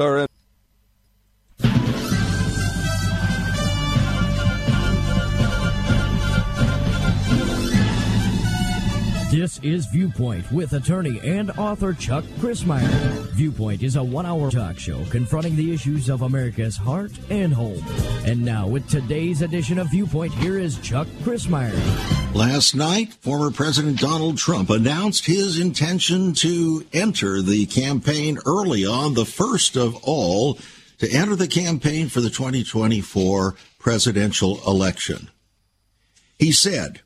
are is Viewpoint with attorney and author Chuck Crismier. Viewpoint is a one hour talk show confronting the issues of America's heart and home. And now, with today's edition of Viewpoint, here is Chuck Crismier. Last night, former President Donald Trump announced his intention to enter the campaign early on, the first of all, to enter the campaign for the 2024 presidential election. He said,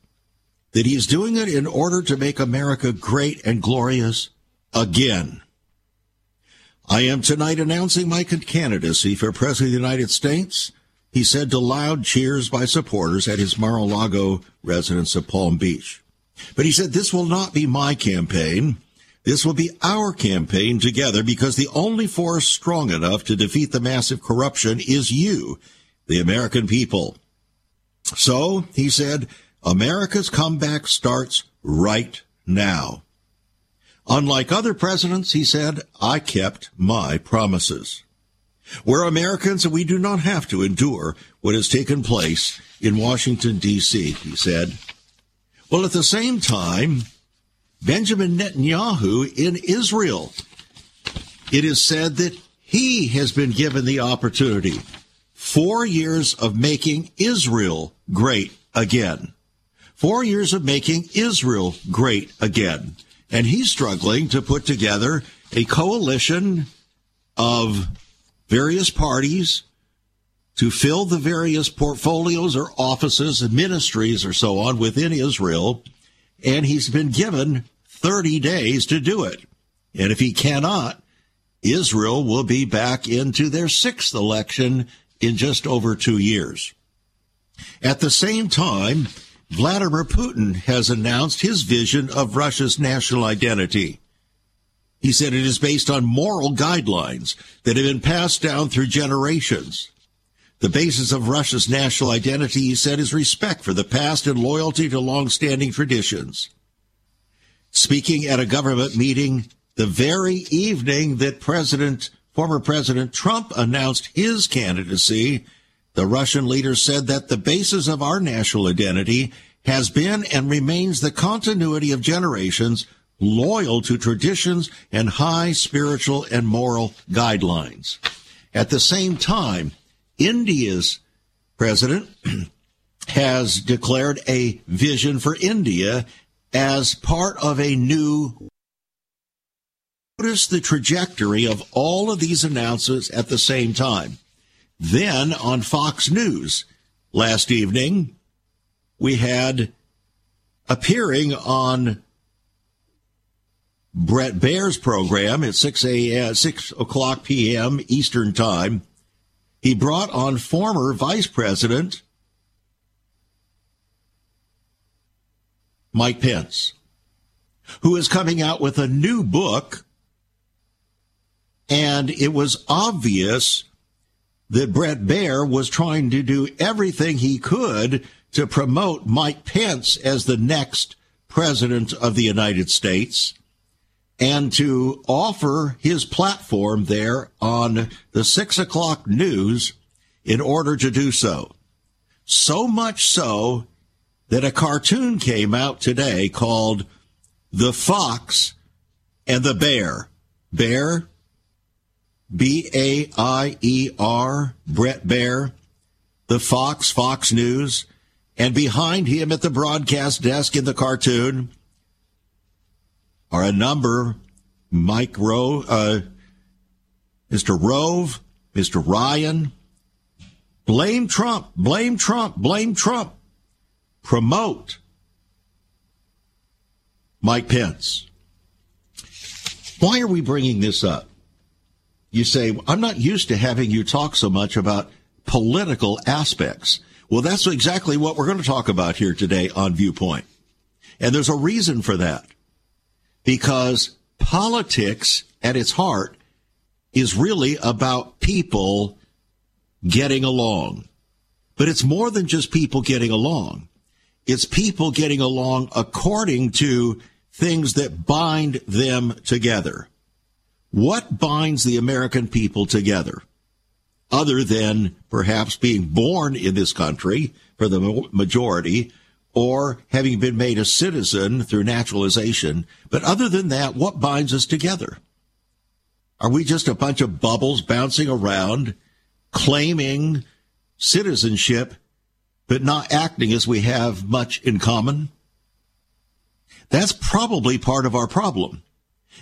that he's doing it in order to make America great and glorious again. I am tonight announcing my candidacy for President of the United States, he said to loud cheers by supporters at his Mar-a-Lago residence of Palm Beach. But he said this will not be my campaign. This will be our campaign together because the only force strong enough to defeat the massive corruption is you, the American people. So, he said, America's comeback starts right now. Unlike other presidents, he said, I kept my promises. We're Americans and we do not have to endure what has taken place in Washington, D.C., he said. Well, at the same time, Benjamin Netanyahu in Israel, it is said that he has been given the opportunity four years of making Israel great again. Four years of making Israel great again. And he's struggling to put together a coalition of various parties to fill the various portfolios or offices and ministries or so on within Israel. And he's been given 30 days to do it. And if he cannot, Israel will be back into their sixth election in just over two years. At the same time, Vladimir Putin has announced his vision of Russia's national identity. He said it is based on moral guidelines that have been passed down through generations. The basis of Russia's national identity, he said, is respect for the past and loyalty to long-standing traditions. Speaking at a government meeting the very evening that President, former President Trump announced his candidacy, the Russian leader said that the basis of our national identity has been and remains the continuity of generations loyal to traditions and high spiritual and moral guidelines. At the same time, India's president has declared a vision for India as part of a new Notice the trajectory of all of these announcements at the same time. Then on Fox News last evening, we had appearing on Brett Baier's program at 6 a.m., 6 o'clock p.m. Eastern Time. He brought on former Vice President Mike Pence, who is coming out with a new book. And it was obvious that Brett Baier was trying to do everything he could to promote Mike Pence as the next president of the United States and to offer his platform there on the six o'clock news in order to do so. So much so that a cartoon came out today called The Fox and the Bear. Bear B A I E R, Brett Baier, the Fox, Fox News, and behind him at the broadcast desk in the cartoon are a number Mike Rowe, uh, Mr. Rove, Mr. Ryan. Blame Trump, blame Trump, blame Trump. Promote Mike Pence. Why are we bringing this up? You say, I'm not used to having you talk so much about political aspects. Well, that's exactly what we're going to talk about here today on Viewpoint. And there's a reason for that. Because politics at its heart is really about people getting along. But it's more than just people getting along. It's people getting along according to things that bind them together. What binds the American people together? Other than perhaps being born in this country for the majority or having been made a citizen through naturalization. But other than that, what binds us together? Are we just a bunch of bubbles bouncing around, claiming citizenship, but not acting as we have much in common? That's probably part of our problem.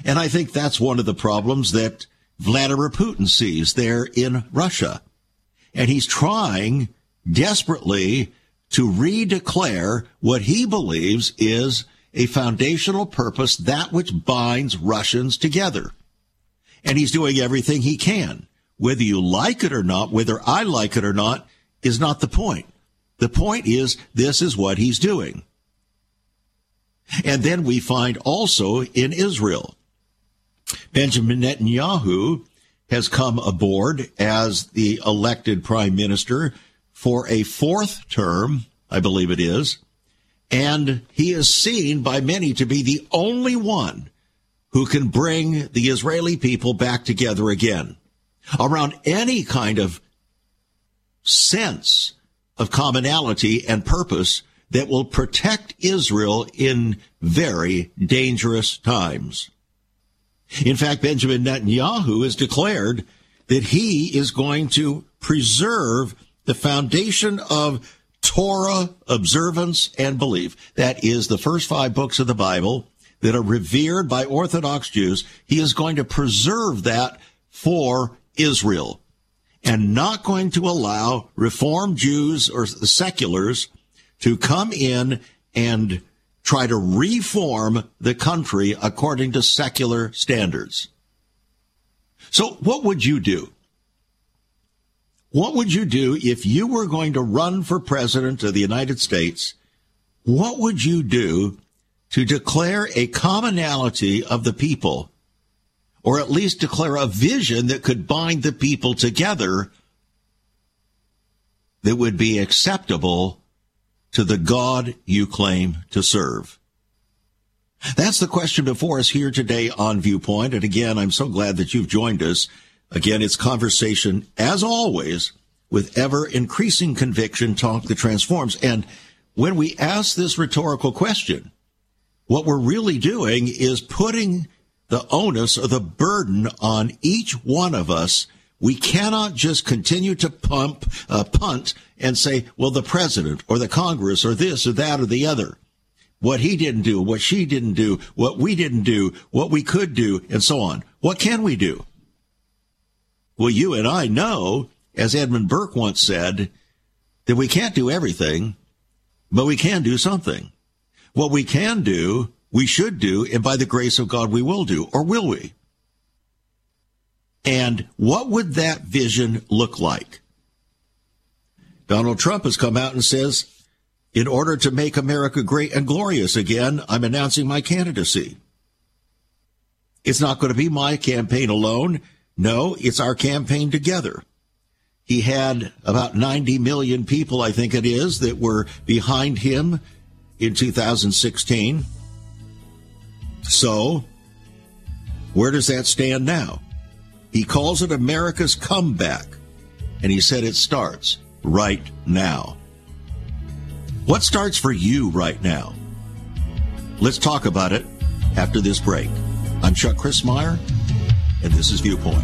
And I think that's one of the problems that Vladimir Putin sees there in Russia. And he's trying desperately to redeclare what he believes is a foundational purpose, that which binds Russians together. And he's doing everything he can. Whether you like it or not, whether I like it or not, is not the point. The point is, this is what he's doing. And then we find also in Israel, Benjamin Netanyahu has come aboard as the elected prime minister for a fourth term, I believe it is. And he is seen by many to be the only one who can bring the Israeli people back together again around any kind of sense of commonality and purpose that will protect Israel in very dangerous times. In fact, Benjamin Netanyahu has declared that he is going to preserve the foundation of Torah observance and belief. That is the first five books of the Bible that are revered by Orthodox Jews. He is going to preserve that for Israel and not going to allow Reform Jews or seculars to come in and try to reform the country according to secular standards. So what would you do? What would you do if you were going to run for president of the United States? What would you do to declare a commonality of the people, or at least declare a vision that could bind the people together that would be acceptable to the God you claim to serve? That's the question before us here today on Viewpoint. And again, I'm so glad that you've joined us. Again, it's conversation, as always, with ever increasing conviction, talk that transforms. And when we ask this rhetorical question, what we're really doing is putting the onus or the burden on each one of us we cannot just continue to pump, uh, punt and say, well, the president or the Congress or this or that or the other. What he didn't do, what she didn't do, what we didn't do, what we could do, and so on. What can we do? Well, you and I know, as Edmund Burke once said, that we can't do everything, but we can do something. What we can do, we should do, and by the grace of God, we will do, or will we? And what would that vision look like? Donald Trump has come out and says, in order to make America great and glorious again, I'm announcing my candidacy. It's not going to be my campaign alone. No, it's our campaign together. He had about 90 million people, I think it is, that were behind him in 2016. So, where does that stand now? He calls it America's comeback, and he said it starts right now. What starts for you right now? Let's talk about it after this break. I'm Chuck Crismier, and this is Viewpoint.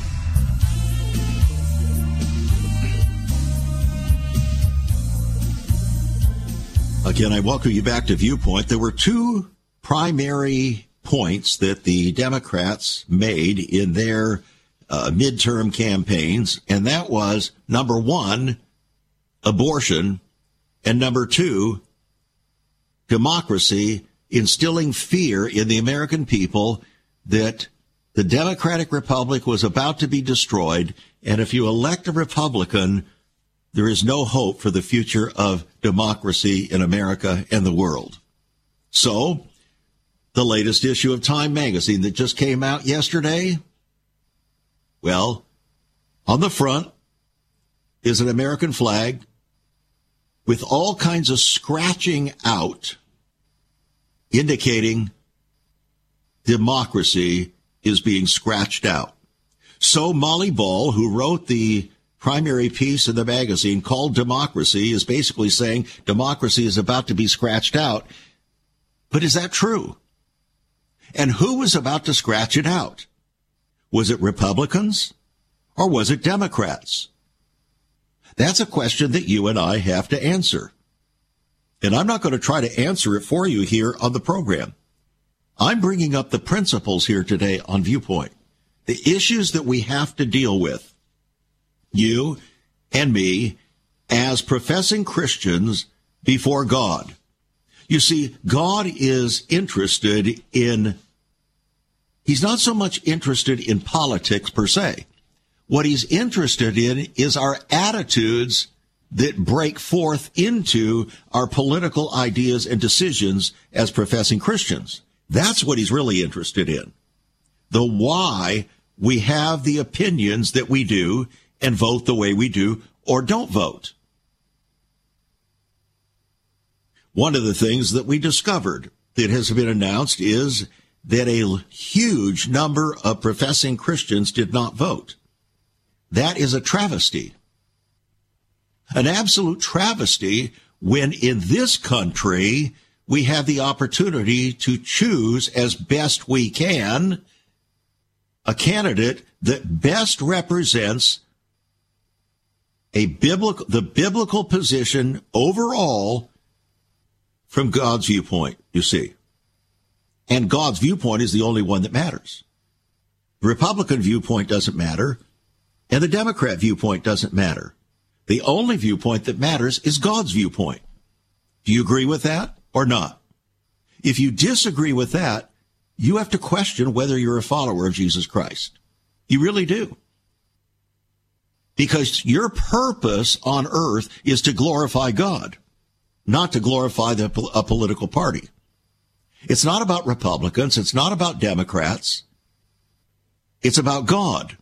Again, I welcome you back to Viewpoint. There were two primary points that the Democrats made in their uh, midterm campaigns, and that was number one, abortion, and number two, democracy, instilling fear in the American people that the Democratic Republic was about to be destroyed, and if you elect a Republican, there is no hope for the future of democracy in America and the world. So, the latest issue of Time magazine that just came out yesterday, well, on the front is an American flag with all kinds of scratching out indicating democracy is being scratched out. So Molly Ball, who wrote the primary piece in the magazine called Democracy, is basically saying democracy is about to be scratched out. But is that true? And who was about to scratch it out? Was it Republicans or was it Democrats? That's a question that you and I have to answer. And I'm not going to try to answer it for you here on the program. I'm bringing up the principles here today on Viewpoint, the issues that we have to deal with. You and me as professing Christians before God. You see, God is interested in, He's not so much interested in politics per se. What He's interested in is our attitudes that break forth into our political ideas and decisions as professing Christians. That's what he's really interested in. The why we have the opinions that we do and vote the way we do or don't vote. One of the things that we discovered that has been announced is that a huge number of professing Christians did not vote. That is a travesty. An absolute travesty when in this country we have the opportunity to choose as best we can a candidate that best represents a biblical the biblical position overall from God's viewpoint, you see. And God's viewpoint is the only one that matters. The Republican viewpoint doesn't matter, and the Democrat viewpoint doesn't matter. The only viewpoint that matters is God's viewpoint. Do you agree with that? or not. If you disagree with that, you have to question whether you're a follower of Jesus Christ. You really do. Because your purpose on earth is to glorify God, not to glorify the, a political party. It's not about Republicans. It's not about Democrats. It's about God.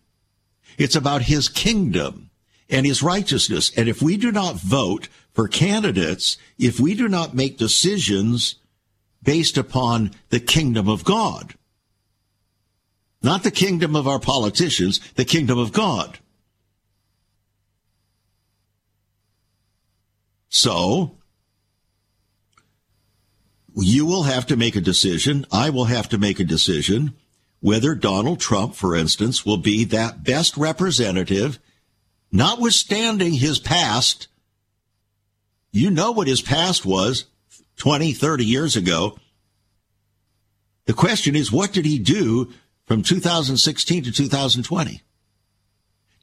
It's about his kingdom and his righteousness. And if we do not vote for candidates if we do not make decisions based upon the kingdom of God. Not the kingdom of our politicians, the kingdom of God. So, you will have to make a decision. I will have to make a decision whether Donald Trump, for instance, will be that best representative, notwithstanding his past you know what his past was 20, 30 years ago. The question is, what did he do from 2016 to 2020?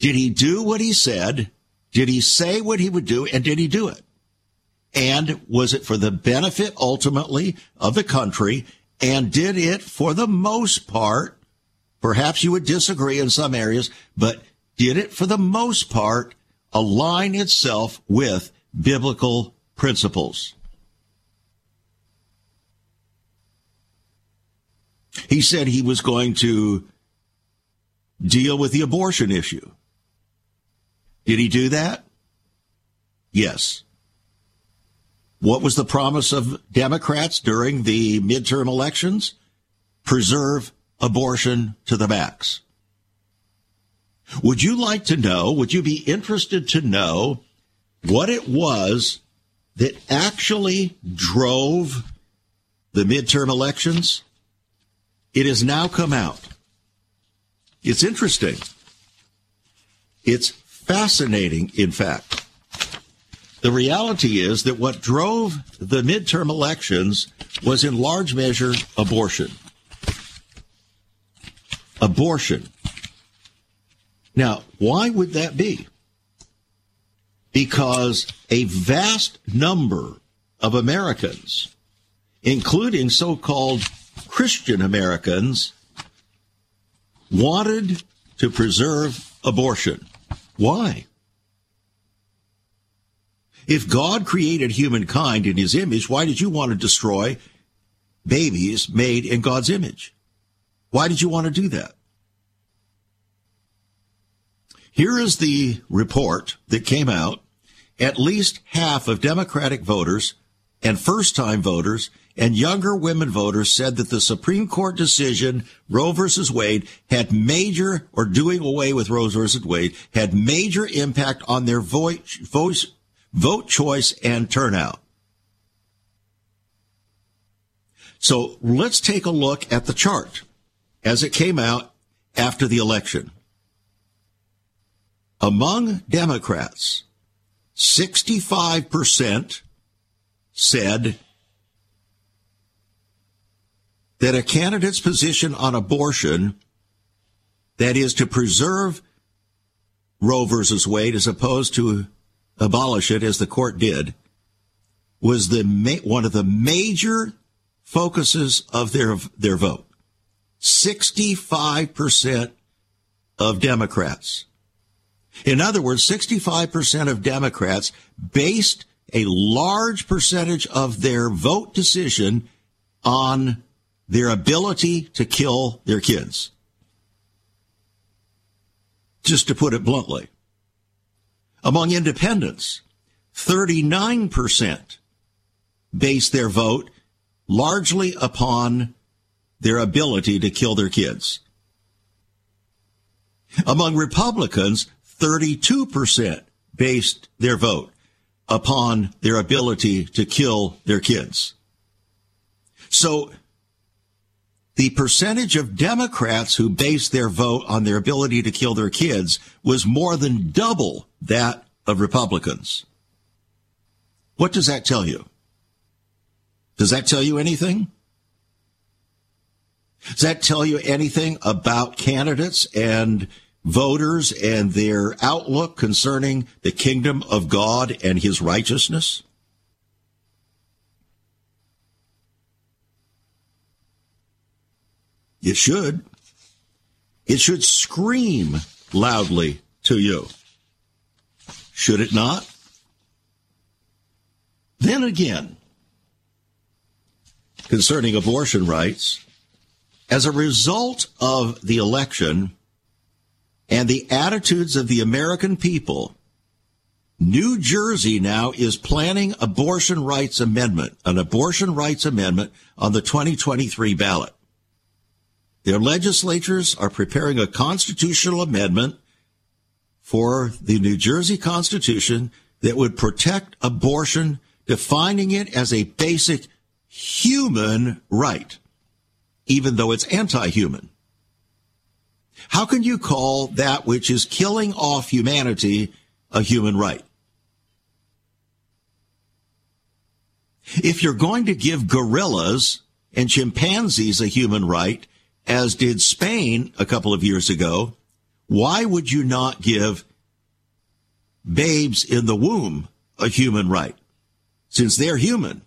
Did he do what he said? Did he say what he would do? And did he do it? And was it for the benefit ultimately of the country? And did it for the most part, perhaps you would disagree in some areas, but did it for the most part align itself with biblical principles. He said he was going to deal with the abortion issue. Did he do that? Yes. What was the promise of Democrats during the midterm elections? Preserve abortion to the max. Would you like to know, would you be interested to know what it was that actually drove the midterm elections, it has now come out. It's interesting. It's fascinating, in fact. The reality is that what drove the midterm elections was in large measure abortion. Abortion. Now, why would that be? because a vast number of Americans, including so called Christian Americans, wanted to preserve abortion. Why? If God created humankind in his image, why did you want to destroy babies made in God's image? Why did you want to do that? Here is the report that came out. At least half of Democratic voters and first time voters and younger women voters said that the Supreme Court decision, Roe versus Wade, had major, or doing away with Roe versus Wade, had major impact on their vote, vote, vote choice and turnout. So let's take a look at the chart as it came out after the election. Among Democrats, 65% said that a candidate's position on abortion, that is to preserve Roe versus Wade as opposed to abolish it as the court did, was the one of the major focuses of their their vote. 65% of Democrats. In other words, 65% of Democrats based a large percentage of their vote decision on their ability to kill their kids. Just to put it bluntly. Among independents, 39% base their vote largely upon their ability to kill their kids. Among Republicans, 32% based their vote upon their ability to kill their kids. So the percentage of Democrats who based their vote on their ability to kill their kids was more than double that of Republicans. What does that tell you? Does that tell you anything? Does that tell you anything about candidates and voters and their outlook concerning the kingdom of God and his righteousness? It should. It should scream loudly to you. Should it not? Then again, concerning abortion rights, as a result of the election and the attitudes of the American people, New Jersey now is planning abortion rights amendment, an abortion rights amendment on the 2023 ballot. Their legislatures are preparing a constitutional amendment for the New Jersey Constitution that would protect abortion, defining it as a basic human right, even though it's anti-human. How can you call that which is killing off humanity a human right? If you're going to give gorillas and chimpanzees a human right, as did Spain a couple of years ago, why would you not give babes in the womb a human right? Since they're human.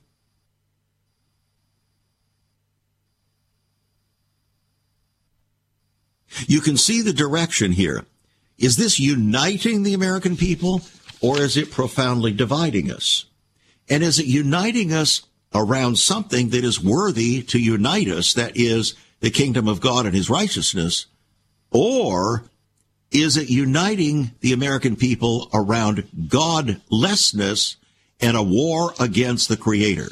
You can see the direction here. Is this uniting the American people or is it profoundly dividing us? And is it uniting us around something that is worthy to unite us, that is the kingdom of God and his righteousness? Or is it uniting the American people around godlessness and a war against the creator?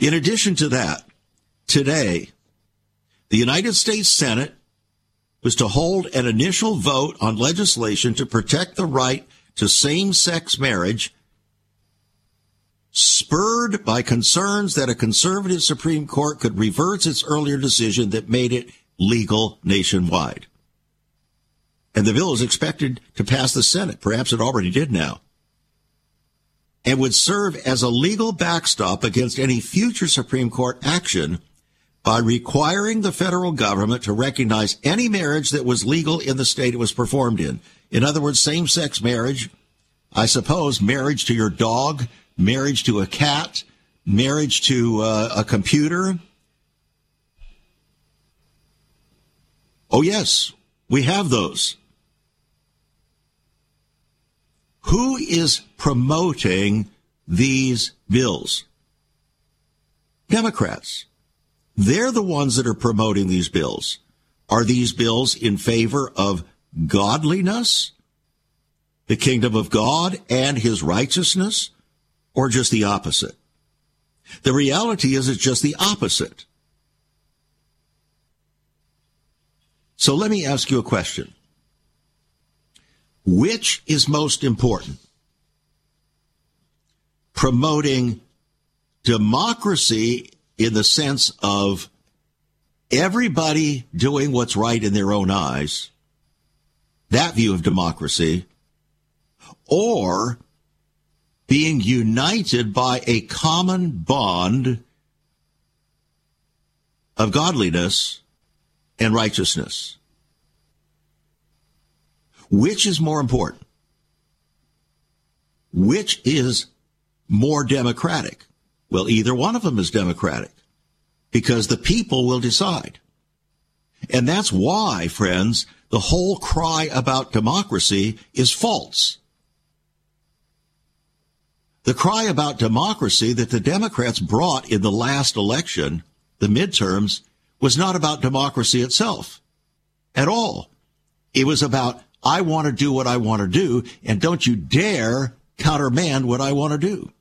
In addition to that, today, the United States Senate was to hold an initial vote on legislation to protect the right to same-sex marriage spurred by concerns that a conservative Supreme Court could reverse its earlier decision that made it legal nationwide. And the bill is expected to pass the Senate. Perhaps it already did now. And would serve as a legal backstop against any future Supreme Court action by requiring the federal government to recognize any marriage that was legal in the state it was performed in. In other words, same sex marriage, I suppose marriage to your dog, marriage to a cat, marriage to uh, a computer, Oh, yes, we have those. Who is promoting these bills? Democrats. They're the ones that are promoting these bills. Are these bills in favor of godliness, the kingdom of God, and his righteousness, or just the opposite? The reality is it's just the opposite. So let me ask you a question. Which is most important? Promoting democracy in the sense of everybody doing what's right in their own eyes, that view of democracy, or being united by a common bond of godliness and righteousness. Which is more important? Which is more democratic? Well, either one of them is democratic because the people will decide. And that's why, friends, the whole cry about democracy is false. The cry about democracy that the Democrats brought in the last election, the midterms, was not about democracy itself at all. It was about, I want to do what I want to do, and don't you dare countermand what I want to do.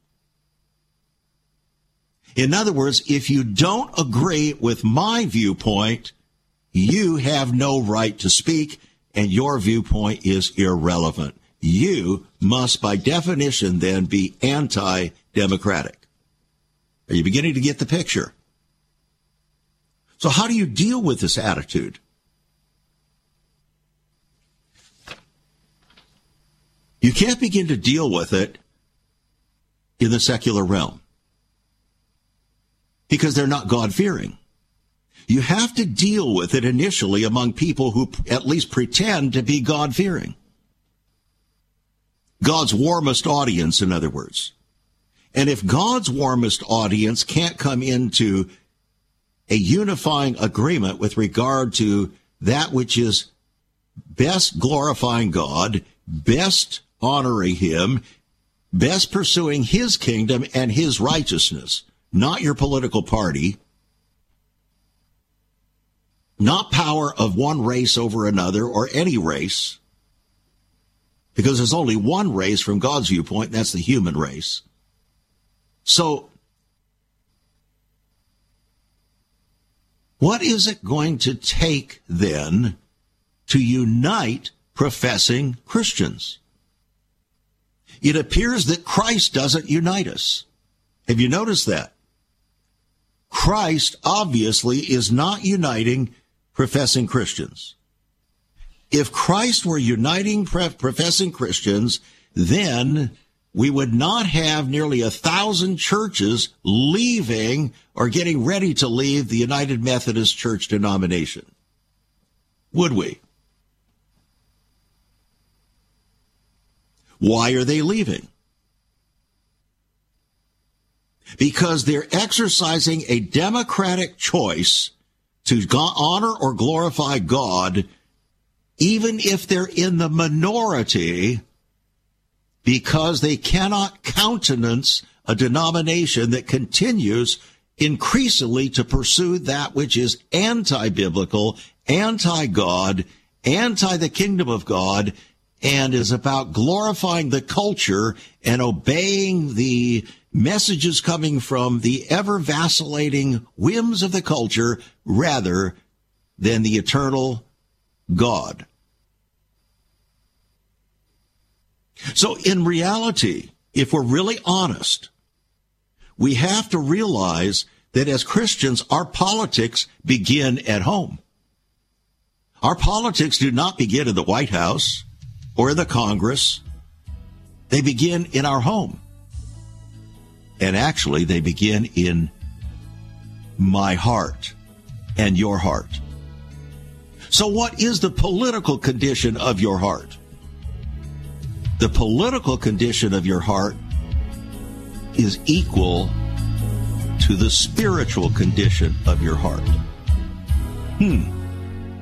In other words, if you don't agree with my viewpoint, you have no right to speak and your viewpoint is irrelevant. You must, by definition, then be anti democratic. Are you beginning to get the picture? So, how do you deal with this attitude? You can't begin to deal with it in the secular realm because they're not God fearing. You have to deal with it initially among people who at least pretend to be God fearing. God's warmest audience, in other words. And if God's warmest audience can't come into a unifying agreement with regard to that which is best glorifying God, best honoring Him, best pursuing His kingdom and His righteousness, not your political party, not power of one race over another or any race, because there's only one race from God's viewpoint, and that's the human race. So, what is it going to take then to unite professing Christians? It appears that Christ doesn't unite us. Have you noticed that? Christ obviously is not uniting professing Christians. If Christ were uniting professing Christians, then we would not have nearly a thousand churches leaving or getting ready to leave the United Methodist Church denomination. Would we? Why are they leaving? because they're exercising a democratic choice to honor or glorify God, even if they're in the minority, because they cannot countenance a denomination that continues increasingly to pursue that which is anti-biblical, anti-God, anti the kingdom of God, and is about glorifying the culture and obeying the messages coming from the ever vacillating whims of the culture rather than the eternal God. So in reality, if we're really honest, we have to realize that as Christians, our politics begin at home. Our politics do not begin in the White House or in the Congress. They begin in our home. And actually, they begin in my heart and your heart. So, what is the political condition of your heart? The political condition of your heart is equal to the spiritual condition of your heart. Hmm.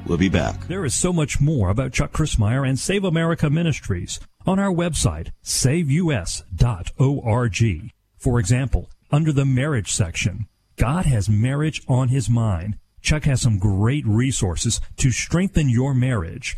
We'll be back. There is so much more about Chuck Crismier and Save America Ministries on our website, saveus.org. For example, under the marriage section, God has marriage on his mind. Chuck has some great resources to strengthen your marriage.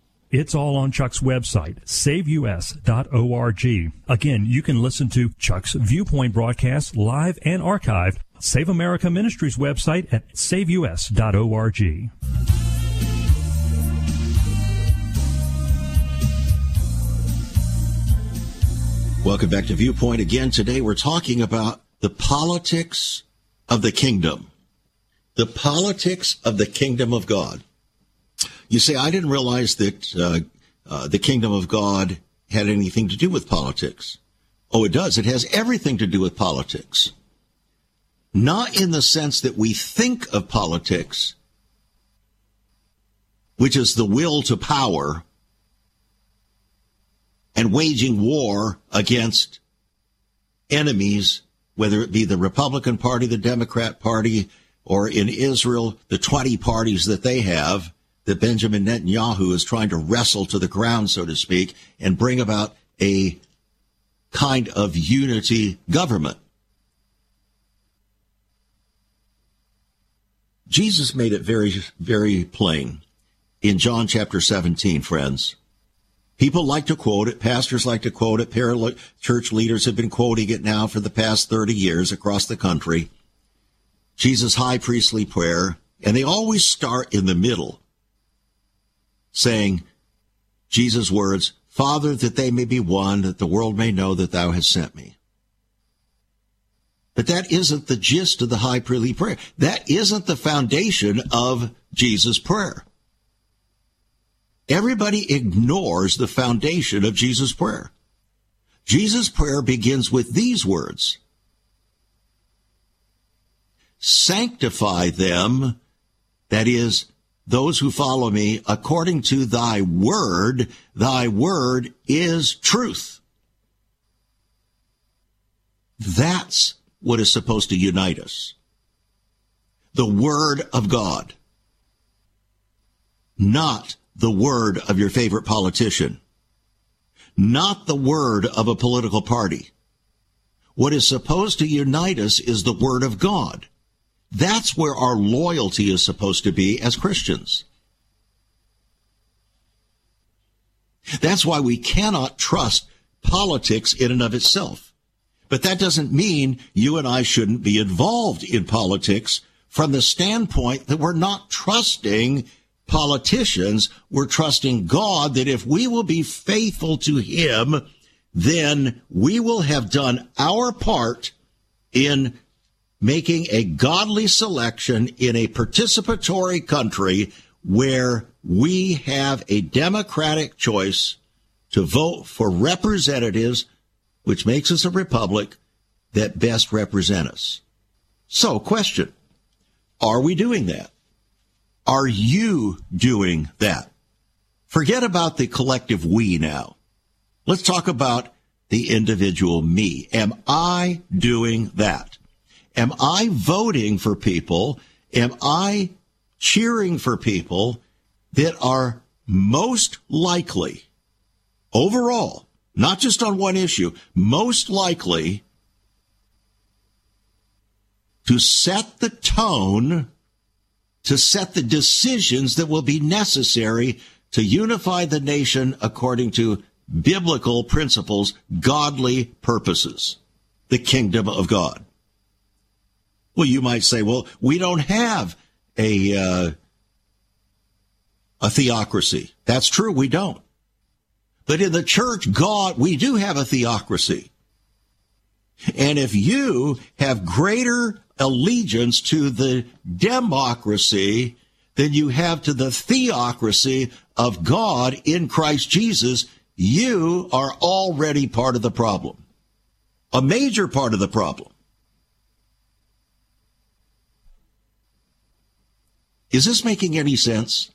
It's all on Chuck's website, saveus.org. Again, you can listen to Chuck's Viewpoint broadcast live and archived. Save America Ministries website at saveus.org. Welcome back to Viewpoint. Again, today we're talking about the politics of the kingdom. The politics of the kingdom of God. You say, I didn't realize that uh, uh, the kingdom of God had anything to do with politics. Oh, it does. It has everything to do with politics. Not in the sense that we think of politics, which is the will to power and waging war against enemies, whether it be the Republican Party, the Democrat Party, or in Israel, the 20 parties that they have, that Benjamin Netanyahu is trying to wrestle to the ground, so to speak, and bring about a kind of unity government. Jesus made it very, very plain in John chapter 17, friends. People like to quote it. Pastors like to quote it. church leaders have been quoting it now for the past 30 years across the country. Jesus' high priestly prayer. And they always start in the middle saying Jesus' words, Father, that they may be one, that the world may know that thou hast sent me. But that isn't the gist of the high priestly prayer. That isn't the foundation of Jesus' prayer. Everybody ignores the foundation of Jesus' prayer. Jesus' prayer begins with these words Sanctify them, that is, those who follow me, according to thy word. Thy word is truth. That's what is supposed to unite us. The word of God. Not the word of your favorite politician, not the word of a political party. What is supposed to unite us is the word of God. That's where our loyalty is supposed to be as Christians. That's why we cannot trust politics in and of itself. But that doesn't mean you and I shouldn't be involved in politics from the standpoint that we're not trusting politicians, we're trusting God that if we will be faithful to Him, then we will have done our part in making a godly selection in a participatory country where we have a democratic choice to vote for representatives, which makes us a republic that best represent us. So, question. Are we doing that? Are you doing that? Forget about the collective we now. Let's talk about the individual me. Am I doing that? Am I voting for people? Am I cheering for people that are most likely, overall, not just on one issue, most likely to set the tone to set the decisions that will be necessary to unify the nation according to biblical principles, godly purposes, the kingdom of God. Well, you might say, well, we don't have a uh, a theocracy. That's true, we don't. But in the church, God, we do have a theocracy. And if you have greater allegiance to the democracy than you have to the theocracy of God in Christ Jesus, you are already part of the problem. A major part of the problem. Is this making any sense?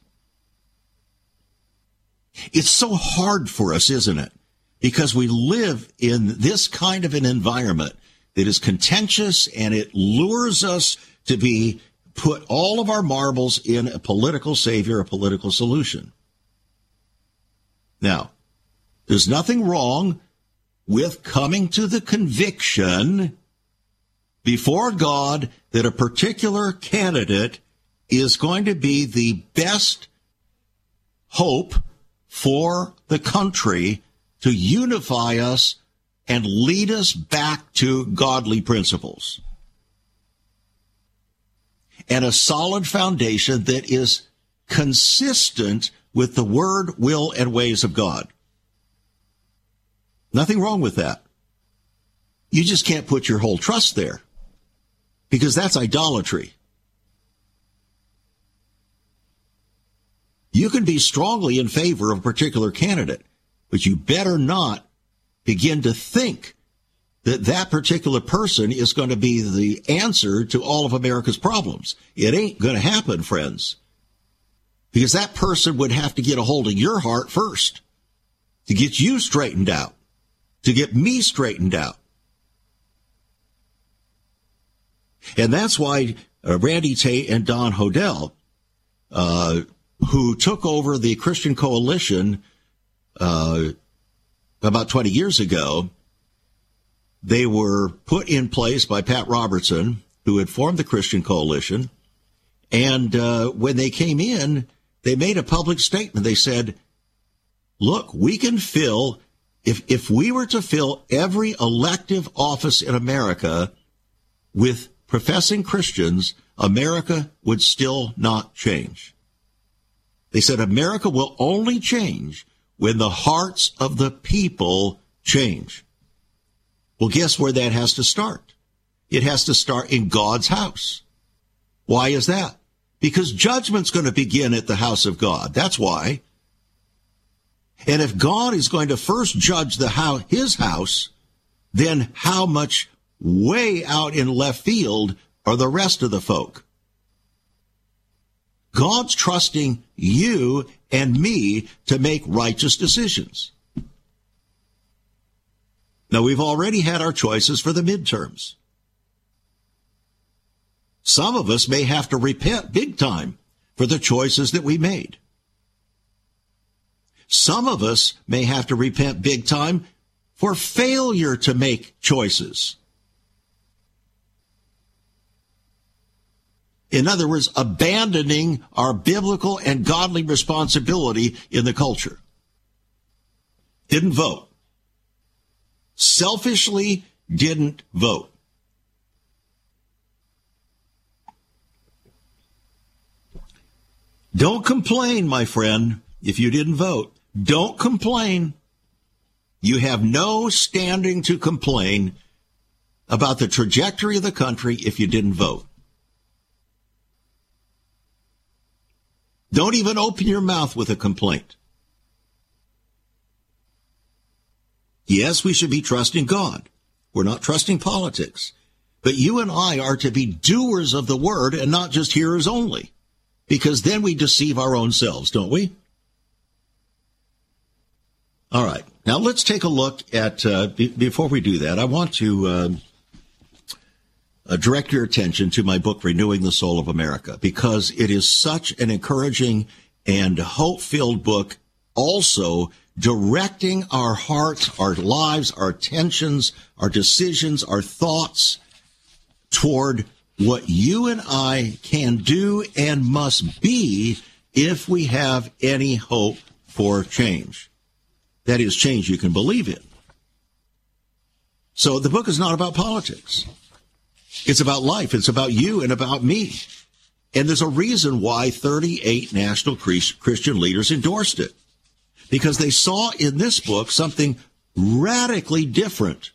It's so hard for us, isn't it? Because we live in this kind of an environment that is contentious and it lures us to be put all of our marbles in a political savior, a political solution. Now, there's nothing wrong with coming to the conviction before God that a particular candidate is going to be the best hope for the country to unify us and lead us back to godly principles. And a solid foundation that is consistent with the word, will, and ways of God. Nothing wrong with that. You just can't put your whole trust there because that's idolatry. You can be strongly in favor of a particular candidate, but you better not begin to think that that particular person is going to be the answer to all of America's problems. It ain't going to happen, friends. Because that person would have to get a hold of your heart first to get you straightened out, to get me straightened out. And that's why uh, Randy Tate and Don Hodel, uh, who took over the Christian Coalition uh, about 20 years ago, they were put in place by Pat Robertson, who had formed the Christian Coalition. And uh, when they came in, they made a public statement. They said, look, we can fill, if, if we were to fill every elective office in America with professing Christians, America would still not change. They said America will only change when the hearts of the people change. Well, guess where that has to start? It has to start in God's house. Why is that? because judgment's going to begin at the house of God. That's why. And if God is going to first judge the house, his house, then how much way out in left field are the rest of the folk? God's trusting you and me to make righteous decisions. Now, we've already had our choices for the midterms. Some of us may have to repent big time for the choices that we made. Some of us may have to repent big time for failure to make choices. In other words, abandoning our biblical and godly responsibility in the culture. Didn't vote. Selfishly didn't vote. Don't complain, my friend, if you didn't vote. Don't complain. You have no standing to complain about the trajectory of the country if you didn't vote. Don't even open your mouth with a complaint. Yes, we should be trusting God. We're not trusting politics. But you and I are to be doers of the word and not just hearers only because then we deceive our own selves, don't we? All right. Now let's take a look at, uh, be- before we do that, I want to uh, uh, direct your attention to my book, Renewing the Soul of America, because it is such an encouraging and hope filled book, also directing our hearts, our lives, our attentions, our decisions, our thoughts toward what you and I can do and must be if we have any hope for change. That is change you can believe in. So the book is not about politics. It's about life. It's about you and about me. And there's a reason why 38 national Christian leaders endorsed it. Because they saw in this book something radically different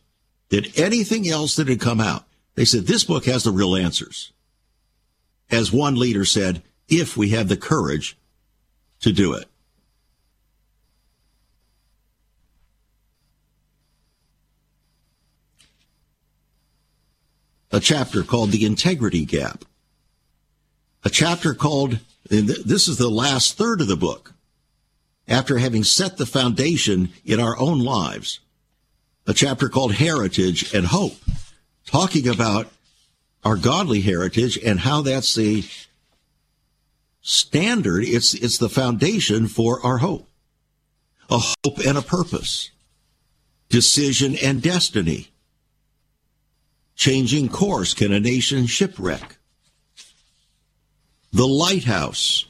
than anything else that had come out. They said, this book has the real answers. As one leader said, if we have the courage to do it. A chapter called The Integrity Gap, a chapter called, this is the last third of the book, after having set the foundation in our own lives, a chapter called Heritage and Hope, talking about our godly heritage and how that's the standard. It's, it's the foundation for our hope. A hope and a purpose. Decision and destiny. Changing course. Can a nation shipwreck? The lighthouse.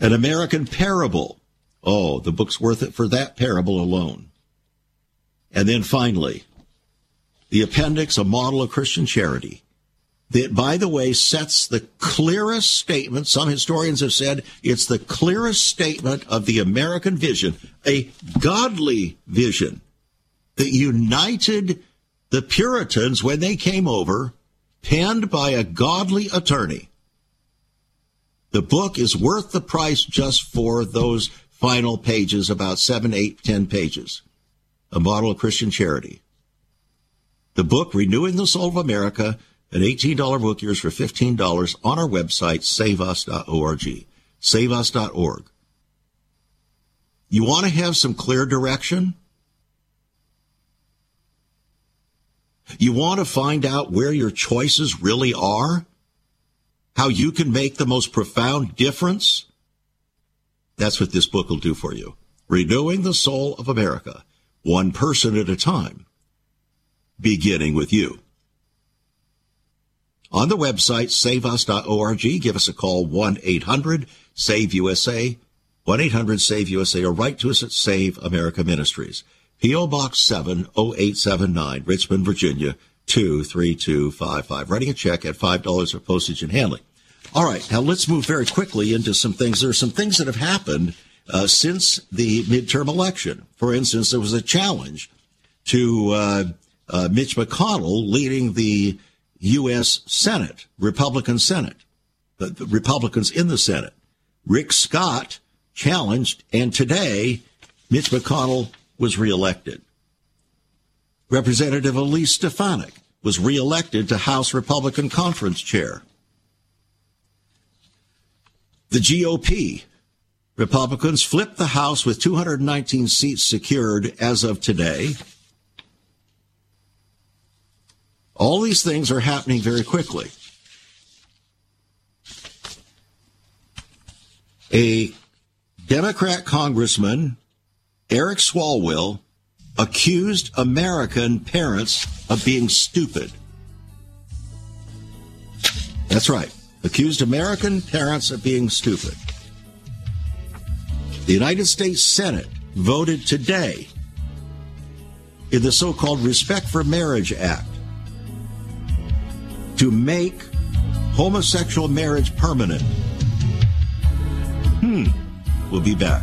An American parable. Oh, the book's worth it for that parable alone. And then finally, the appendix, a model of Christian charity that, by the way, sets the clearest statement. Some historians have said it's the clearest statement of the American vision, a godly vision that united the Puritans when they came over, penned by a godly attorney. The book is worth the price just for those final pages, about seven, eight, ten pages. A model of Christian charity. The book, Renewing the Soul of America, an $18 book, yours for $15 on our website, saveus.org. Saveus.org. You want to have some clear direction? You want to find out where your choices really are? How you can make the most profound difference? That's what this book will do for you. Renewing the Soul of America, one person at a time, beginning with you. On the website, saveus.org, give us a call 1-800-SAVE-USA, 1-800-SAVE-USA, or write to us at Save America Ministries. P.O. Box 70879, Richmond, Virginia, 23255. Writing a check at $5 for postage and handling. All right, now let's move very quickly into some things. There are some things that have happened uh, since the midterm election. For instance, there was a challenge to uh, uh, Mitch McConnell leading the U.S. Senate, Republican Senate, the, the Republicans in the Senate. Rick Scott challenged, and today Mitch McConnell was reelected. Representative Elise Stefanik was reelected to House Republican Conference Chair. The GOP Republicans flipped the House with 219 seats secured as of today. All these things are happening very quickly. A Democrat congressman, Eric Swalwell, accused American parents of being stupid. That's right. Accused American parents of being stupid. The United States Senate voted today in the so called Respect for Marriage Act to make homosexual marriage permanent. Hmm. We'll be back.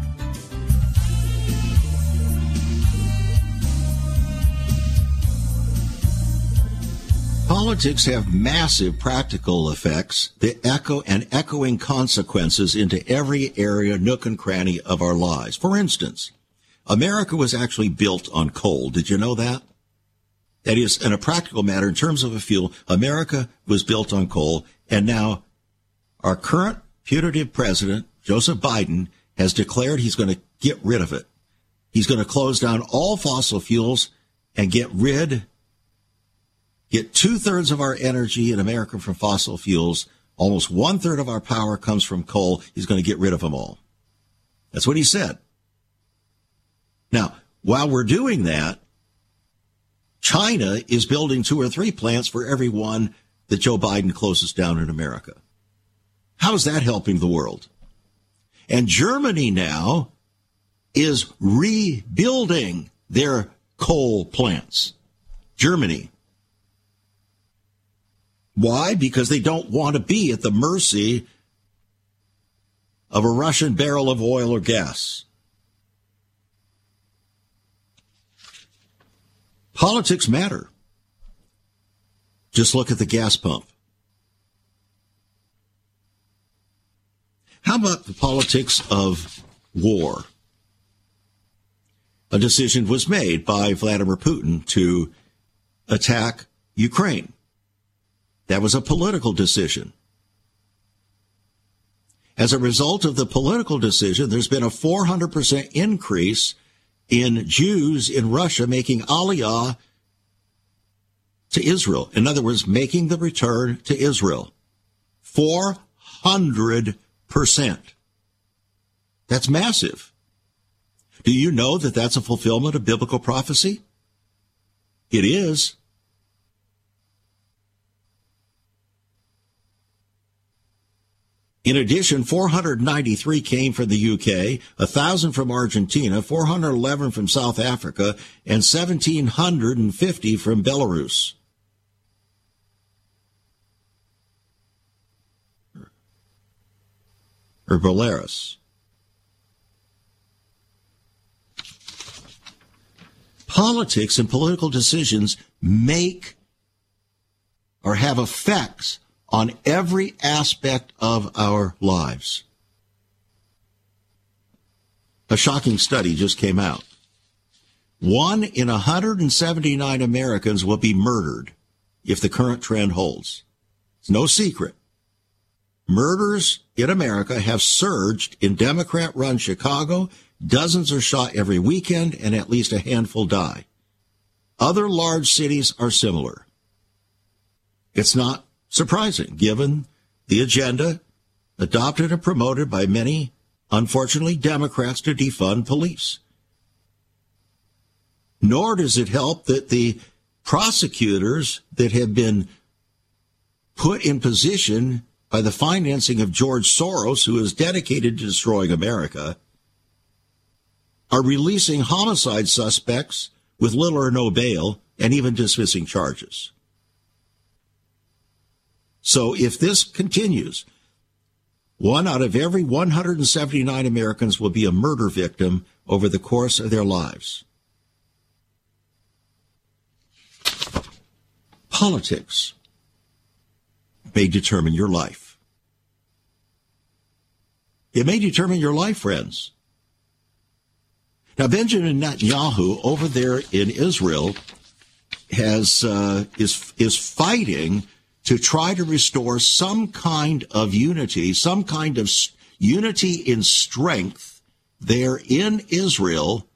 Politics have massive practical effects that echo and echoing consequences into every area, nook and cranny of our lives. For instance, America was actually built on coal. Did you know that? That is, in a practical matter, in terms of a fuel, America was built on coal, and now our current putative president, Joseph Biden, has declared he's going to get rid of it. He's going to close down all fossil fuels and get rid, get two thirds of our energy in America from fossil fuels. Almost one third of our power comes from coal. He's going to get rid of them all. That's what he said. Now, while we're doing that, China is building two or three plants for every one that Joe Biden closes down in America. How is that helping the world? And Germany now is rebuilding their coal plants. Germany. Why? Because they don't want to be at the mercy of a Russian barrel of oil or gas. Politics matter. Just look at the gas pump. How about the politics of war? A decision was made by Vladimir Putin to attack Ukraine. That was a political decision. As a result of the political decision, there's been a 400% increase in Jews in Russia making aliyah to Israel. In other words, making the return to Israel. 400%. That's massive. Do you know that that's a fulfillment of biblical prophecy? It is. In addition, 493 came from the UK, 1,000 from Argentina, 411 from South Africa, and 1,750 from Belarus. Or Belarus. Politics and political decisions make or have effects on every aspect of our lives. A shocking study just came out. One in 179 Americans will be murdered if the current trend holds. It's no secret. Murders in America have surged in Democrat run Chicago. Dozens are shot every weekend and at least a handful die. Other large cities are similar. It's not surprising given the agenda adopted and promoted by many, unfortunately, Democrats to defund police. Nor does it help that the prosecutors that have been put in position by the financing of George Soros, who is dedicated to destroying America, are releasing homicide suspects with little or no bail and even dismissing charges. So if this continues, one out of every 179 Americans will be a murder victim over the course of their lives. Politics may determine your life. It may determine your life, friends. Now, Benjamin Netanyahu over there in Israel has uh, is is fighting to try to restore some kind of unity, some kind of unity in strength there in Israel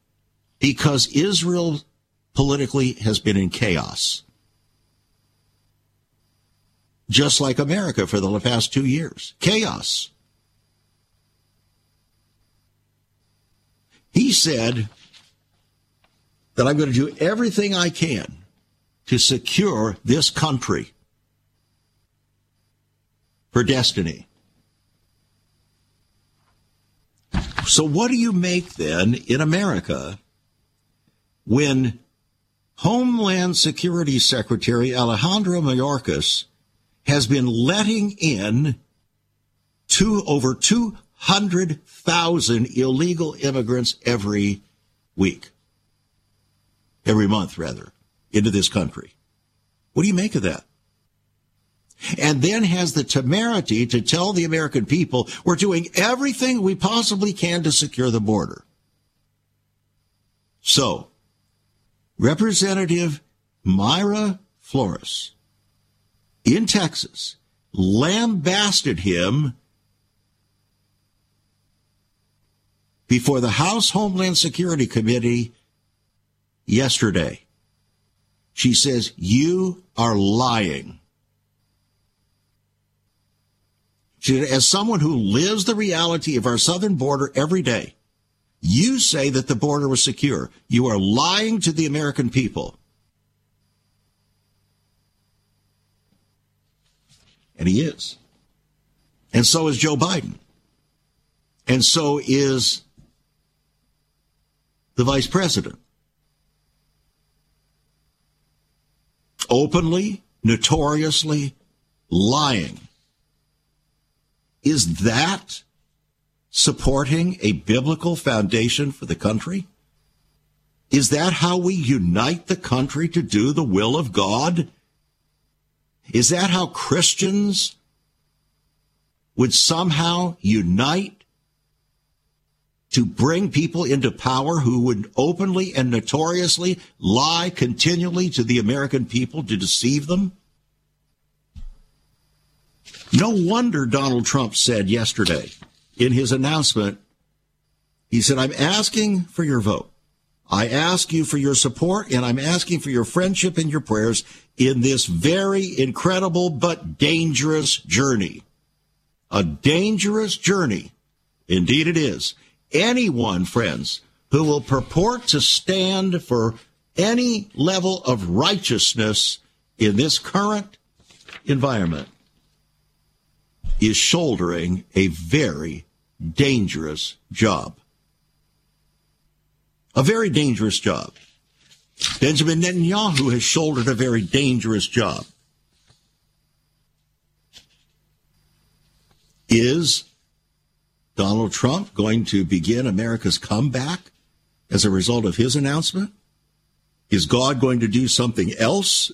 because Israel politically has been in chaos. Just like America for the past two years. Chaos. He said that I'm going to do everything I can to secure this country her destiny. So, what do you make then in America when Homeland Security Secretary Alejandro Mayorkas has been letting in two, over 200,000 illegal immigrants every week, every month, rather, into this country? What do you make of that? And then has the temerity to tell the American people we're doing everything we possibly can to secure the border. So, Representative Mayra Flores in Texas lambasted him before the House Homeland Security Committee yesterday. She says, You are lying. She, as someone who lives the reality of our southern border every day, you say that the border was secure. You are lying to the American people. And he is. And so is Joe Biden. And so is the vice president. Openly, notoriously lying. Is that supporting a biblical foundation for the country? Is that how we unite the country to do the will of God? Is that how Christians would somehow unite to bring people into power who would openly and notoriously lie continually to the American people to deceive them? No wonder Donald Trump said yesterday in his announcement, he said, I'm asking for your vote. I ask you for your support and I'm asking for your friendship and your prayers in this very incredible but dangerous journey. A dangerous journey. Indeed it is. Anyone, friends, who will purport to stand for any level of righteousness in this current environment is shouldering a very dangerous job. A very dangerous job. Benjamin Netanyahu has shouldered a very dangerous job. Is Donald Trump going to begin America's comeback as a result of his announcement? Is God going to do something else?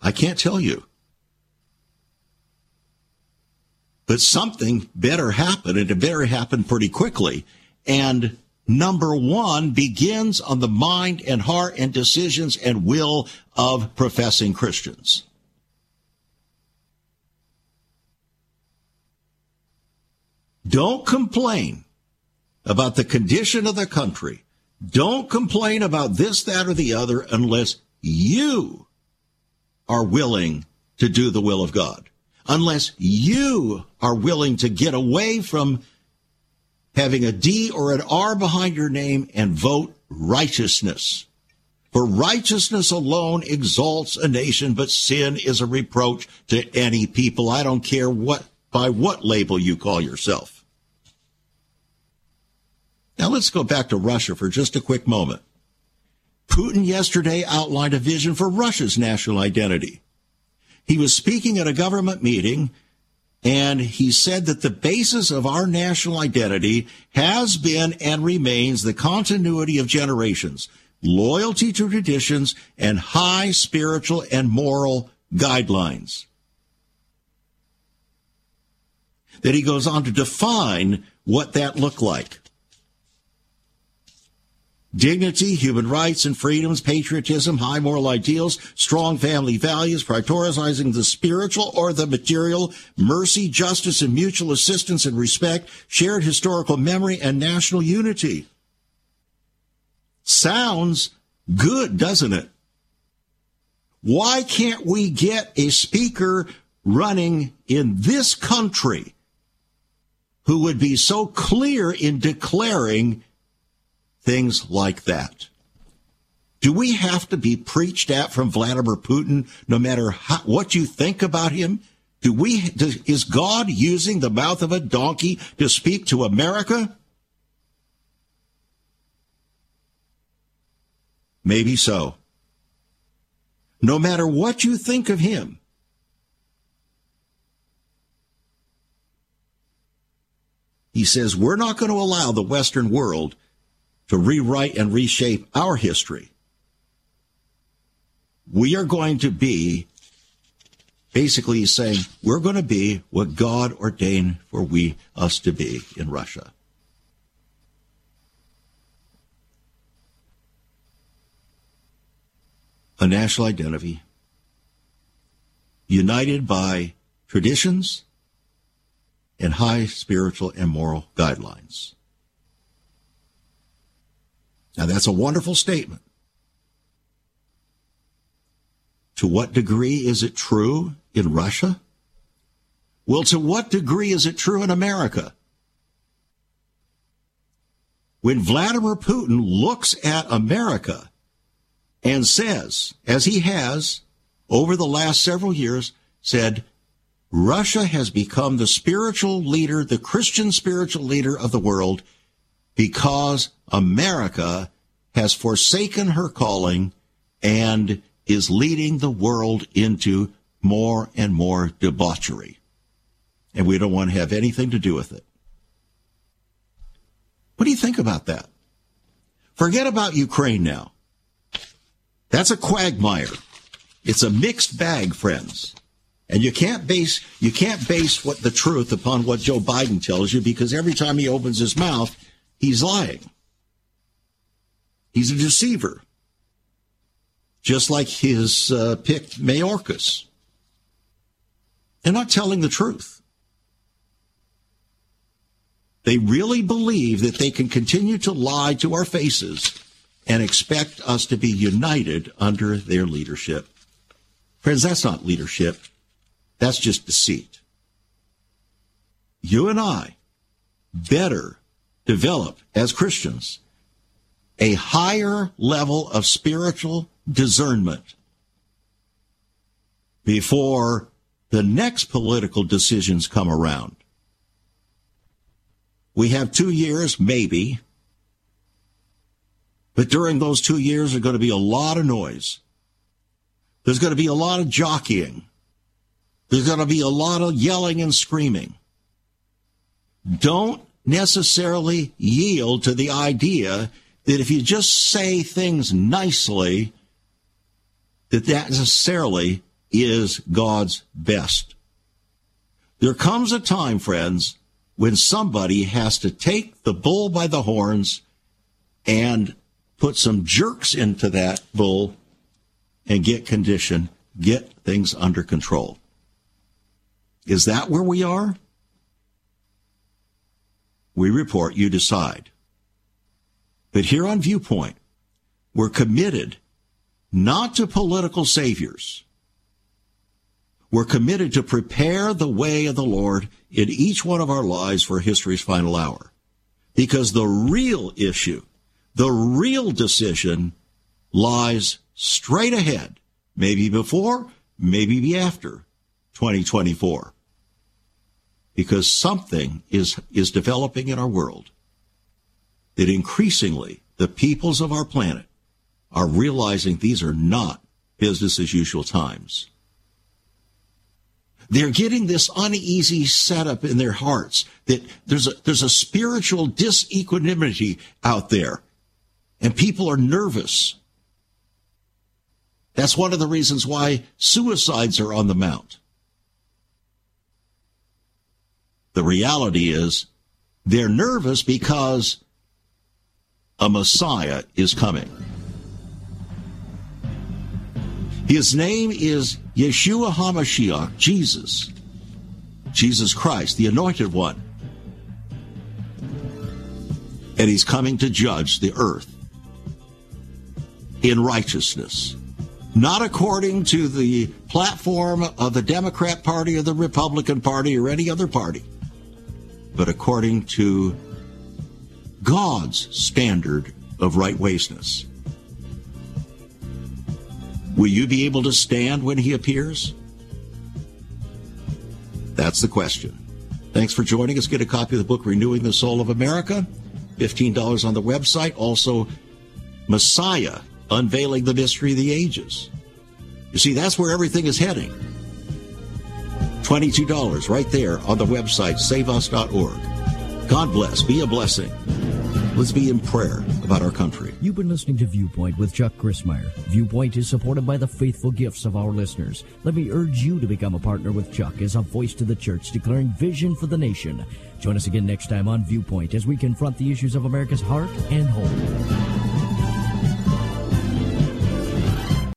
I can't tell you. But something better happen, and it better happen pretty quickly. And number one begins on the mind and heart and decisions and will of professing Christians. Don't complain about the condition of the country. Don't complain about this, that, or the other unless you are willing to do the will of God. Unless you are willing to get away from having a D or an R behind your name and vote righteousness. For righteousness alone exalts a nation, but sin is a reproach to any people. I don't care what by what label you call yourself. Now let's go back to Russia for just a quick moment. Putin yesterday outlined a vision for Russia's national identity. He was speaking at a government meeting and he said that the basis of our national identity has been and remains the continuity of generations, loyalty to traditions, and high spiritual and moral guidelines. That he goes on to define what that looked like dignity, human rights and freedoms, patriotism, high moral ideals, strong family values, prioritizing the spiritual or the material, mercy, justice, and mutual assistance and respect, shared historical memory, and national unity. Sounds good, doesn't it? Why can't we get a speaker running in this country who would be so clear in declaring things like that. Do we have to be preached at from Vladimir Putin no matter how, what you think about him? Do we, does, is God using the mouth of a donkey to speak to America? Maybe so. No matter what you think of him, he says, we're not going to allow the Western world to rewrite and reshape our history. We are going to be basically saying we're going to be what God ordained for we us to be in Russia. A national identity united by traditions and high spiritual and moral guidelines. Now, that's a wonderful statement. To what degree is it true in Russia? Well, to what degree is it true in America? When Vladimir Putin looks at America and says, as he has over the last several years, said, Russia has become the spiritual leader, the Christian spiritual leader of the world because America has forsaken her calling and is leading the world into more and more debauchery. And we don't want to have anything to do with it. What do you think about that? Forget about Ukraine now. That's a quagmire. It's a mixed bag, friends. And you can't base you can't base what the truth upon what Joe Biden tells you because every time he opens his mouth, he's lying. He's a deceiver. Just like his uh, pick Mayorkas. They're not telling the truth. They really believe that they can continue to lie to our faces and expect us to be united under their leadership. Friends, that's not leadership. That's just deceit. You and I better develop as Christians a higher level of spiritual discernment before the next political decisions come around. We have two years, maybe, but during those two years, there's going to be a lot of noise. There's going to be a lot of jockeying. There's going to be a lot of yelling and screaming. Don't necessarily yield to the idea that if you just say things nicely, that that necessarily is God's best. There comes a time, friends, when somebody has to take the bull by the horns and put some jerks into that bull and get condition, get things under control. Is that where we are? We report, you decide. But here on Viewpoint, we're committed not to political saviors. We're committed to prepare the way of the Lord in each one of our lives for history's final hour. Because the real issue, the real decision lies straight ahead, maybe before, maybe after 2024. Because something is, is developing in our world that increasingly the peoples of our planet are realizing these are not business as usual times. They're getting this uneasy setup in their hearts that there's a, there's a spiritual disequanimity out there and people are nervous. That's one of the reasons why suicides are on the mount. The reality is they're nervous because a Messiah is coming. His name is Yeshua HaMashiach, Jesus. Jesus Christ, the anointed one. And he's coming to judge the earth in righteousness. Not according to the platform of the Democrat Party or the Republican Party or any other party but according to God's standard of right waysness. Will you be able to stand when he appears? That's the question. Thanks for joining us. Get a copy of the book Renewing the Soul of America. $15 on the website. Also, Messiah, Unveiling the Mystery of the Ages. You see, that's where everything is heading. $22 right there on the website, saveus.org. God bless. Be a blessing. Let's be in prayer about our country. You've been listening to Viewpoint with Chuck Crismier. Viewpoint is supported by the faithful gifts of our listeners. Let me urge you to become a partner with Chuck as a voice to the church declaring vision for the nation. Join us again next time on Viewpoint as we confront the issues of America's heart and home.